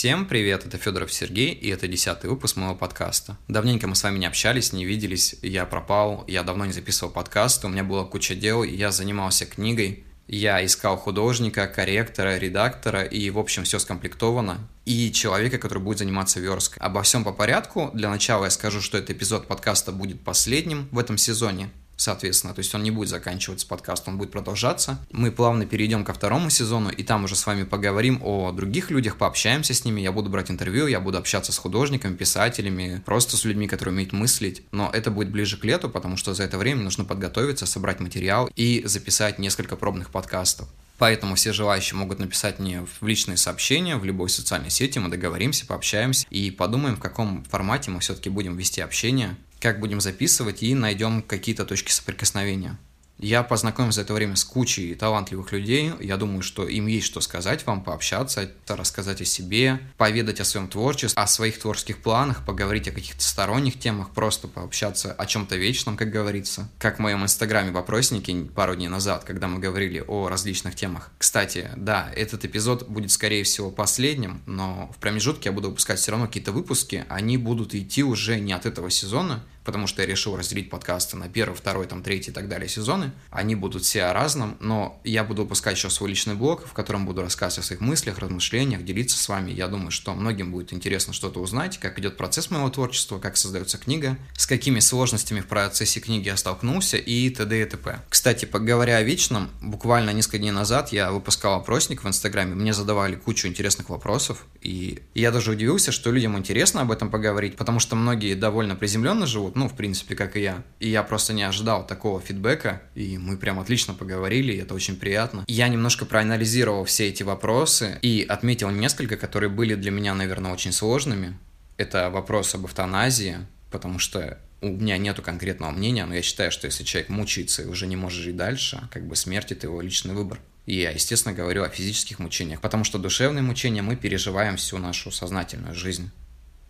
Всем привет, это Федоров Сергей, и это десятый выпуск моего подкаста. Давненько мы с вами не общались, не виделись, я пропал, я давно не записывал подкасты, у меня была куча дел, я занимался книгой, я искал художника, корректора, редактора, и, в общем, все скомплектовано. И человека, который будет заниматься версткой. Обо всем по порядку. Для начала я скажу, что этот эпизод подкаста будет последним в этом сезоне соответственно. То есть он не будет заканчиваться подкаст, он будет продолжаться. Мы плавно перейдем ко второму сезону, и там уже с вами поговорим о других людях, пообщаемся с ними. Я буду брать интервью, я буду общаться с художниками, писателями, просто с людьми, которые умеют мыслить. Но это будет ближе к лету, потому что за это время нужно подготовиться, собрать материал и записать несколько пробных подкастов. Поэтому все желающие могут написать мне в личные сообщения в любой социальной сети, мы договоримся, пообщаемся и подумаем, в каком формате мы все-таки будем вести общение как будем записывать и найдем какие-то точки соприкосновения. Я познакомился за это время с кучей талантливых людей. Я думаю, что им есть что сказать вам, пообщаться, рассказать о себе, поведать о своем творчестве, о своих творческих планах, поговорить о каких-то сторонних темах, просто пообщаться о чем-то вечном, как говорится. Как в моем инстаграме вопросники пару дней назад, когда мы говорили о различных темах. Кстати, да, этот эпизод будет, скорее всего, последним, но в промежутке я буду выпускать все равно какие-то выпуски. Они будут идти уже не от этого сезона, потому что я решил разделить подкасты на первый, второй, там, третий и так далее сезоны. Они будут все о разном, но я буду выпускать еще свой личный блог, в котором буду рассказывать о своих мыслях, размышлениях, делиться с вами. Я думаю, что многим будет интересно что-то узнать, как идет процесс моего творчества, как создается книга, с какими сложностями в процессе книги я столкнулся и т.д. и т.п. Кстати, говоря о вечном, буквально несколько дней назад я выпускал опросник в Инстаграме, мне задавали кучу интересных вопросов, и я даже удивился, что людям интересно об этом поговорить, потому что многие довольно приземленно живут, ну, в принципе, как и я. И я просто не ожидал такого фидбэка, и мы прям отлично поговорили, и это очень приятно. Я немножко проанализировал все эти вопросы и отметил несколько, которые были для меня, наверное, очень сложными. Это вопрос об эвтаназии, потому что у меня нету конкретного мнения, но я считаю, что если человек мучается и уже не может жить дальше, как бы смерть – это его личный выбор. И я, естественно, говорю о физических мучениях, потому что душевные мучения мы переживаем всю нашу сознательную жизнь.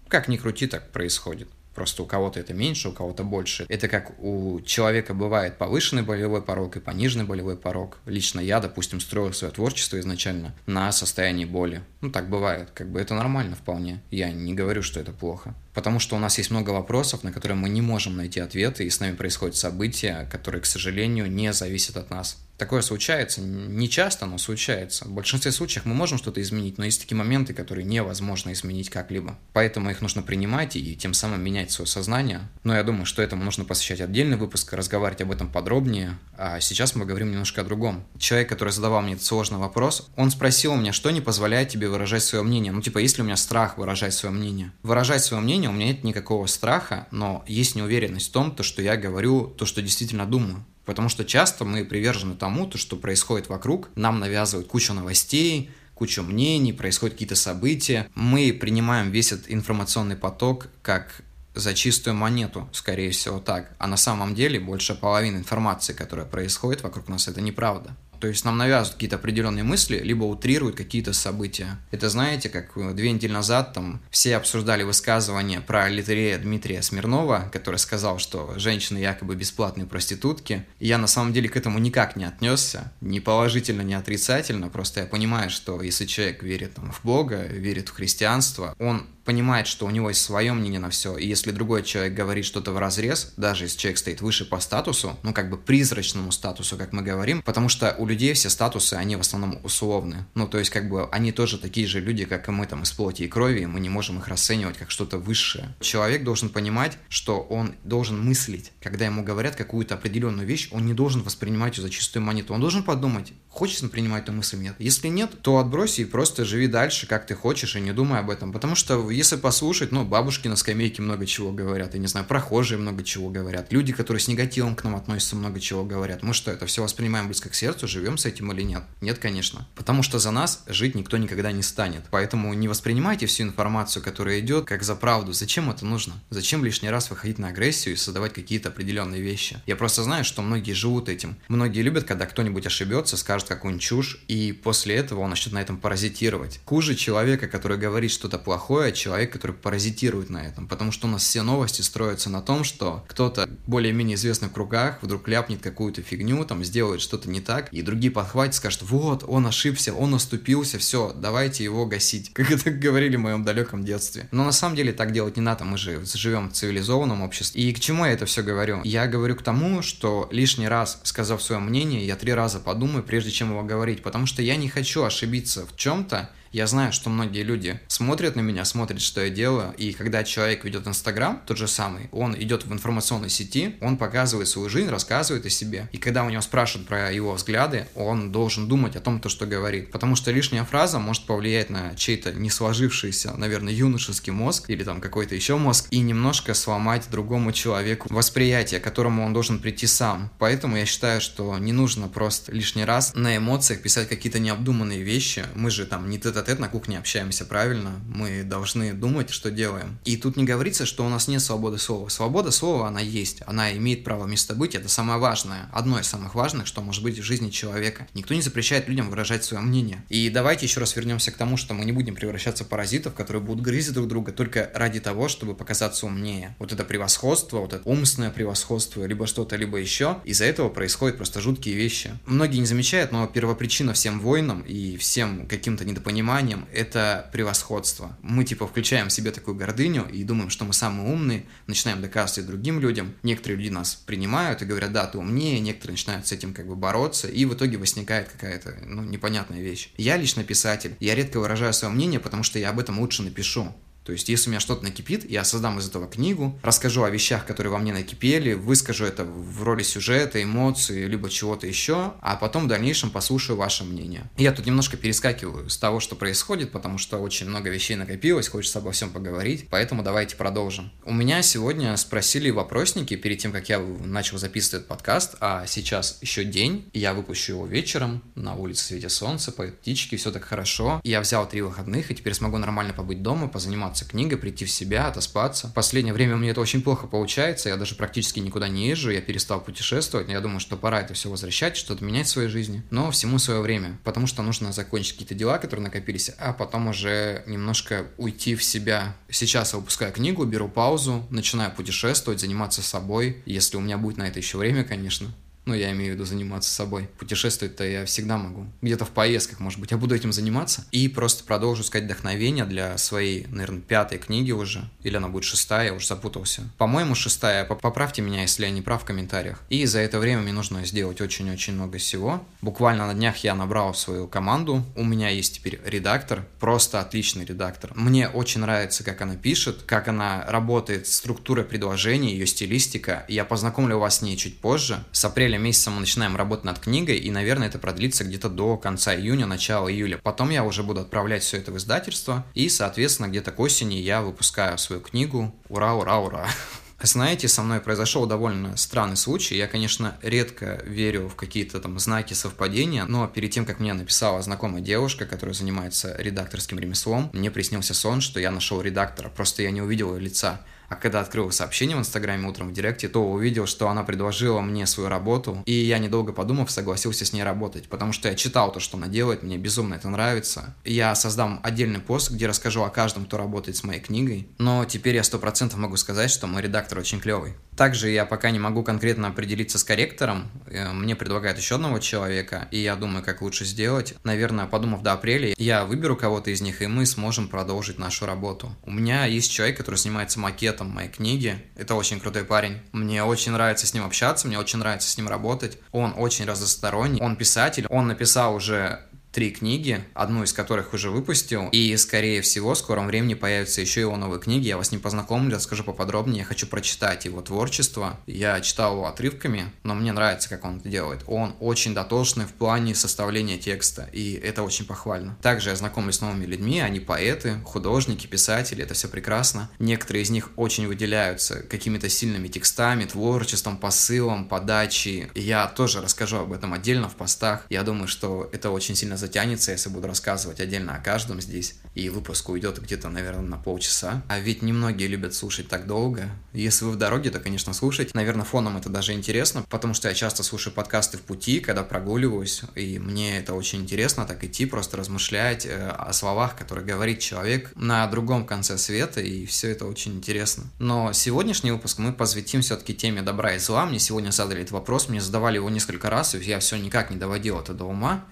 Как ни крути, так происходит. Просто у кого-то это меньше, у кого-то больше. Это как у человека бывает повышенный болевой порог и пониженный болевой порог. Лично я, допустим, строил свое творчество изначально на состоянии боли. Ну, так бывает. Как бы это нормально вполне. Я не говорю, что это плохо. Потому что у нас есть много вопросов, на которые мы не можем найти ответы, и с нами происходят события, которые, к сожалению, не зависят от нас. Такое случается, не часто, но случается. В большинстве случаев мы можем что-то изменить, но есть такие моменты, которые невозможно изменить как-либо. Поэтому их нужно принимать и тем самым менять свое сознание. Но я думаю, что этому нужно посвящать отдельный выпуск, разговаривать об этом подробнее. А сейчас мы говорим немножко о другом. Человек, который задавал мне этот сложный вопрос, он спросил у меня, что не позволяет тебе выражать свое мнение. Ну, типа, есть ли у меня страх выражать свое мнение? Выражать свое мнение у меня нет никакого страха, но есть неуверенность в том, то, что я говорю то, что действительно думаю. Потому что часто мы привержены тому, то, что происходит вокруг, нам навязывают кучу новостей, кучу мнений, происходят какие-то события. Мы принимаем весь этот информационный поток как за чистую монету, скорее всего так. А на самом деле больше половины информации, которая происходит вокруг нас, это неправда. То есть нам навязывают какие-то определенные мысли, либо утрируют какие-то события. Это знаете, как две недели назад там все обсуждали высказывание про литерея Дмитрия Смирнова, который сказал, что женщины якобы бесплатные проститутки. И я на самом деле к этому никак не отнесся, ни положительно, ни отрицательно. Просто я понимаю, что если человек верит там, в Бога, верит в христианство, он понимает, что у него есть свое мнение на все, и если другой человек говорит что-то в разрез, даже если человек стоит выше по статусу, ну как бы призрачному статусу, как мы говорим, потому что у людей все статусы, они в основном условны. Ну то есть как бы они тоже такие же люди, как и мы там из плоти и крови, и мы не можем их расценивать как что-то высшее. Человек должен понимать, что он должен мыслить. Когда ему говорят какую-то определенную вещь, он не должен воспринимать ее за чистую монету. Он должен подумать, хочется принимать эту мысль, нет. Если нет, то отбрось и просто живи дальше, как ты хочешь, и не думай об этом. Потому что если послушать, ну, бабушки на скамейке много чего говорят, я не знаю, прохожие много чего говорят, люди, которые с негативом к нам относятся, много чего говорят. Мы что, это все воспринимаем близко к сердцу, живем с этим или нет? Нет, конечно. Потому что за нас жить никто никогда не станет. Поэтому не воспринимайте всю информацию, которая идет, как за правду. Зачем это нужно? Зачем лишний раз выходить на агрессию и создавать какие-то определенные вещи? Я просто знаю, что многие живут этим. Многие любят, когда кто-нибудь ошибется, скажет какую-нибудь чушь, и после этого он начнет на этом паразитировать. Хуже человека, который говорит что-то плохое, человек человек, который паразитирует на этом, потому что у нас все новости строятся на том, что кто-то более-менее известный в кругах вдруг ляпнет какую-то фигню, там сделает что-то не так, и другие подхватят, скажут, вот, он ошибся, он оступился, все, давайте его гасить, как это говорили в моем далеком детстве. Но на самом деле так делать не надо, мы же живем в цивилизованном обществе. И к чему я это все говорю? Я говорю к тому, что лишний раз, сказав свое мнение, я три раза подумаю, прежде чем его говорить, потому что я не хочу ошибиться в чем-то, я знаю, что многие люди смотрят на меня, смотрят, что я делаю, и когда человек ведет Инстаграм, тот же самый, он идет в информационной сети, он показывает свою жизнь, рассказывает о себе. И когда у него спрашивают про его взгляды, он должен думать о том, то, что говорит. Потому что лишняя фраза может повлиять на чей-то не сложившийся, наверное, юношеский мозг или там какой-то еще мозг и немножко сломать другому человеку восприятие, к которому он должен прийти сам. Поэтому я считаю, что не нужно просто лишний раз на эмоциях писать какие-то необдуманные вещи. Мы же там не тет тет на кухне общаемся правильно, мы должны думать, что делаем. И тут не говорится, что у нас нет свободы слова. Свобода слова, она есть, она имеет право место быть, это самое важное, одно из самых важных, что может быть в жизни человека. Никто не запрещает людям выражать свое мнение. И давайте еще раз вернемся к тому, что мы не будем превращаться в паразитов, которые будут грызть друг друга только ради того, чтобы показаться умнее. Вот это превосходство, вот это умственное превосходство, либо что-то, либо еще. Из-за этого происходят просто жуткие вещи. Многие не замечают, но первопричина всем войнам и всем каким-то недопониманиям пониманием это превосходство. Мы типа включаем в себе такую гордыню и думаем, что мы самые умные, начинаем доказывать другим людям. Некоторые люди нас принимают и говорят, да, ты умнее, некоторые начинают с этим как бы бороться, и в итоге возникает какая-то, ну, непонятная вещь. Я лично писатель, я редко выражаю свое мнение, потому что я об этом лучше напишу. То есть, если у меня что-то накипит, я создам из этого книгу, расскажу о вещах, которые во мне накипели, выскажу это в роли сюжета, эмоций, либо чего-то еще, а потом в дальнейшем послушаю ваше мнение. Я тут немножко перескакиваю с того, что происходит, потому что очень много вещей накопилось, хочется обо всем поговорить, поэтому давайте продолжим. У меня сегодня спросили вопросники перед тем, как я начал записывать этот подкаст, а сейчас еще день, я выпущу его вечером, на улице светит солнце, поют птички, все так хорошо. Я взял три выходных, и теперь смогу нормально побыть дома, позаниматься заниматься книгой, прийти в себя, отоспаться. В последнее время мне это очень плохо получается, я даже практически никуда не езжу, я перестал путешествовать, я думаю, что пора это все возвращать, что-то менять в своей жизни. Но всему свое время, потому что нужно закончить какие-то дела, которые накопились, а потом уже немножко уйти в себя. Сейчас я выпускаю книгу, беру паузу, начинаю путешествовать, заниматься собой, если у меня будет на это еще время, конечно. Ну, я имею в виду заниматься собой. Путешествовать-то я всегда могу. Где-то в поездках, может быть, я буду этим заниматься. И просто продолжу искать вдохновение для своей, наверное, пятой книги уже. Или она будет шестая, я уже запутался. По-моему, шестая. Поправьте меня, если я не прав в комментариях. И за это время мне нужно сделать очень-очень много всего. Буквально на днях я набрал свою команду. У меня есть теперь редактор. Просто отличный редактор. Мне очень нравится, как она пишет, как она работает, структура предложений, ее стилистика. Я познакомлю вас с ней чуть позже. С апреля месяца мы начинаем работать над книгой, и, наверное, это продлится где-то до конца июня, начала июля. Потом я уже буду отправлять все это в издательство, и, соответственно, где-то к осени я выпускаю свою книгу. Ура, ура, ура! Знаете, со мной произошел довольно странный случай. Я, конечно, редко верю в какие-то там знаки совпадения, но перед тем, как мне написала знакомая девушка, которая занимается редакторским ремеслом, мне приснился сон, что я нашел редактора, просто я не увидел ее лица. А когда открыл сообщение в Инстаграме утром в Директе, то увидел, что она предложила мне свою работу, и я, недолго подумав, согласился с ней работать, потому что я читал то, что она делает, мне безумно это нравится. Я создам отдельный пост, где расскажу о каждом, кто работает с моей книгой, но теперь я сто процентов могу сказать, что мой редактор очень клевый. Также я пока не могу конкретно определиться с корректором. Э, мне предлагают еще одного человека, и я думаю, как лучше сделать. Наверное, подумав до апреля, я выберу кого-то из них, и мы сможем продолжить нашу работу. У меня есть человек, который занимается макетом моей книги. Это очень крутой парень. Мне очень нравится с ним общаться, мне очень нравится с ним работать. Он очень разносторонний, он писатель. Он написал уже три книги, одну из которых уже выпустил, и, скорее всего, в скором времени появятся еще его новые книги. Я вас не познакомлю, расскажу поподробнее. Я хочу прочитать его творчество. Я читал его отрывками, но мне нравится, как он это делает. Он очень дотошный в плане составления текста, и это очень похвально. Также я знакомлюсь с новыми людьми, они поэты, художники, писатели, это все прекрасно. Некоторые из них очень выделяются какими-то сильными текстами, творчеством, посылом, подачей. Я тоже расскажу об этом отдельно в постах. Я думаю, что это очень сильно затянется, если буду рассказывать отдельно о каждом здесь. И выпуск уйдет где-то, наверное, на полчаса. А ведь немногие любят слушать так долго. Если вы в дороге, то, конечно, слушать. Наверное, фоном это даже интересно, потому что я часто слушаю подкасты в пути, когда прогуливаюсь, и мне это очень интересно, так идти, просто размышлять э, о словах, которые говорит человек на другом конце света, и все это очень интересно. Но сегодняшний выпуск мы посвятим все-таки теме добра и зла. Мне сегодня задали этот вопрос, мне задавали его несколько раз, и я все никак не доводил это до ума.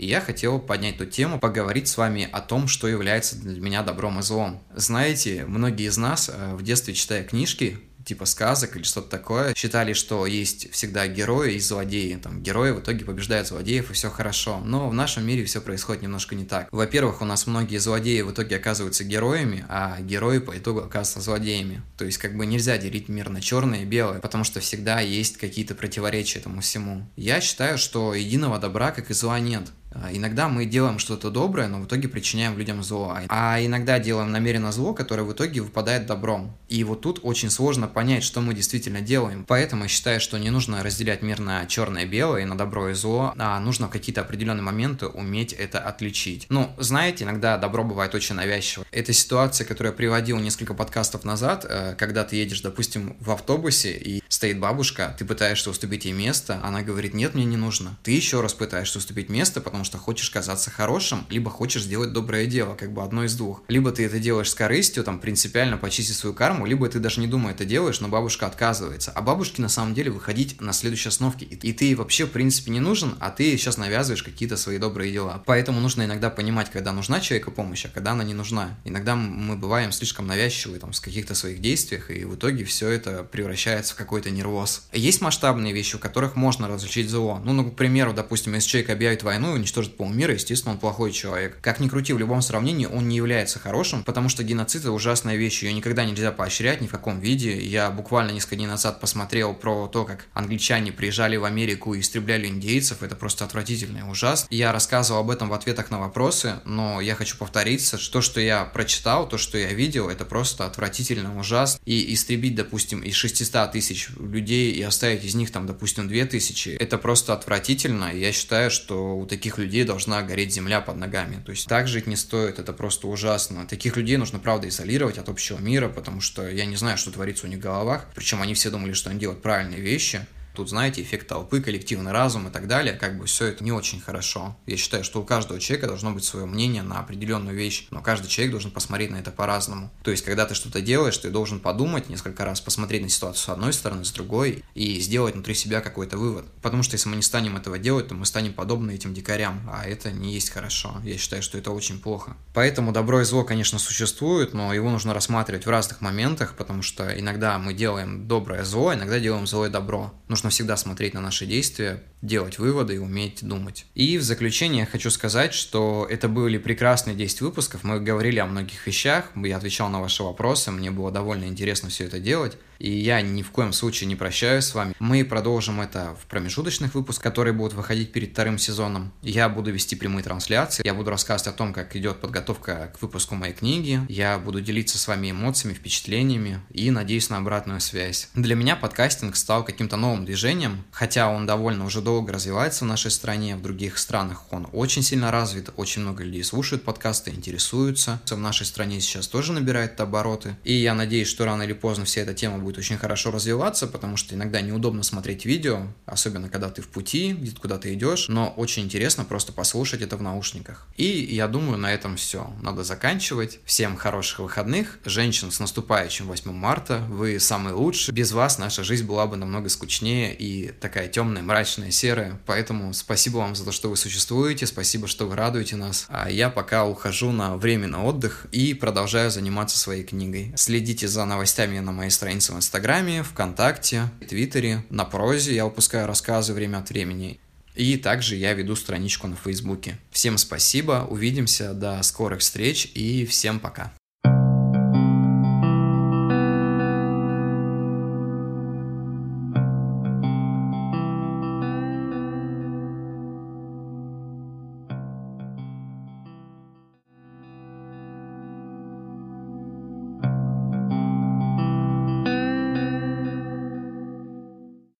И я хотел поднять эту тему, поговорить с вами о том, что является для меня добром и злом. Знаете, многие из нас э, в детстве, читая книжки, типа сказок или что-то такое, считали, что есть всегда герои и злодеи. Там герои в итоге побеждают злодеев, и все хорошо. Но в нашем мире все происходит немножко не так. Во-первых, у нас многие злодеи в итоге оказываются героями, а герои по итогу оказываются злодеями. То есть как бы нельзя делить мир на черное и белое, потому что всегда есть какие-то противоречия этому всему. Я считаю, что единого добра, как и зла, нет. А, иногда мы делаем что-то доброе, но в итоге причиняем людям зло. А иногда делаем намеренно зло, которое в итоге выпадает добром. И вот тут очень сложно понять, что мы действительно делаем. Поэтому я считаю, что не нужно разделять мир на черное и белое, на добро и зло, а нужно в какие-то определенные моменты уметь это отличить. Ну, знаете, иногда добро бывает очень навязчиво. Это ситуация, которую я приводил несколько подкастов назад, э, когда ты едешь, допустим, в автобусе, и стоит бабушка, ты пытаешься уступить ей место, она говорит, нет, мне не нужно. Ты еще раз пытаешься уступить место, потом потому что хочешь казаться хорошим, либо хочешь сделать доброе дело, как бы одно из двух. Либо ты это делаешь с корыстью, там, принципиально почистить свою карму, либо ты даже не думая это делаешь, но бабушка отказывается. А бабушке на самом деле выходить на следующей остановке. И, ты вообще, в принципе, не нужен, а ты сейчас навязываешь какие-то свои добрые дела. Поэтому нужно иногда понимать, когда нужна человека помощь, а когда она не нужна. Иногда мы бываем слишком навязчивы там, с каких-то своих действиях, и в итоге все это превращается в какой-то нервоз. Есть масштабные вещи, у которых можно различить зло. Ну, ну, к примеру, допустим, если человек объявит войну, уничтожит полмира, естественно, он плохой человек. Как ни крути, в любом сравнении он не является хорошим, потому что геноцид это ужасная вещь, ее никогда нельзя поощрять ни в каком виде. Я буквально несколько дней назад посмотрел про то, как англичане приезжали в Америку и истребляли индейцев, это просто отвратительно и ужасно. Я рассказывал об этом в ответах на вопросы, но я хочу повториться, что то, что я прочитал, то, что я видел, это просто отвратительно, ужасно. И истребить, допустим, из 600 тысяч людей и оставить из них там, допустим, 2000, это просто отвратительно. И я считаю, что у таких людей должна гореть земля под ногами. То есть так жить не стоит, это просто ужасно. Таких людей нужно, правда, изолировать от общего мира, потому что я не знаю, что творится у них в головах. Причем они все думали, что они делают правильные вещи. Тут, знаете, эффект толпы, коллективный разум и так далее, как бы все это не очень хорошо. Я считаю, что у каждого человека должно быть свое мнение на определенную вещь, но каждый человек должен посмотреть на это по-разному. То есть, когда ты что-то делаешь, ты должен подумать несколько раз, посмотреть на ситуацию с одной стороны, с другой, и сделать внутри себя какой-то вывод. Потому что если мы не станем этого делать, то мы станем подобны этим дикарям, а это не есть хорошо. Я считаю, что это очень плохо. Поэтому добро и зло, конечно, существует, но его нужно рассматривать в разных моментах, потому что иногда мы делаем доброе зло, иногда делаем злое добро. Нужно всегда смотреть на наши действия, делать выводы и уметь думать. И в заключение хочу сказать, что это были прекрасные 10 выпусков, мы говорили о многих вещах, я отвечал на ваши вопросы, мне было довольно интересно все это делать, и я ни в коем случае не прощаюсь с вами. Мы продолжим это в промежуточных выпусках, которые будут выходить перед вторым сезоном. Я буду вести прямые трансляции, я буду рассказывать о том, как идет подготовка к выпуску моей книги, я буду делиться с вами эмоциями, впечатлениями и надеюсь на обратную связь. Для меня подкастинг стал каким-то новым движением, хотя он довольно уже долго развивается в нашей стране, в других странах он очень сильно развит, очень много людей слушают подкасты, интересуются. В нашей стране сейчас тоже набирает обороты. И я надеюсь, что рано или поздно вся эта тема будет очень хорошо развиваться, потому что иногда неудобно смотреть видео, особенно когда ты в пути, где-то куда ты идешь, но очень интересно просто послушать это в наушниках. И я думаю, на этом все. Надо заканчивать. Всем хороших выходных. Женщин с наступающим 8 марта. Вы самые лучшие. Без вас наша жизнь была бы намного скучнее и такая темная, мрачная, серая. Поэтому спасибо вам за то, что вы существуете, спасибо, что вы радуете нас. А я пока ухожу на время на отдых и продолжаю заниматься своей книгой. Следите за новостями на моей странице в Инстаграме, ВКонтакте, Твиттере, на прозе я выпускаю рассказы время от времени. И также я веду страничку на Фейсбуке. Всем спасибо, увидимся, до скорых встреч и всем пока.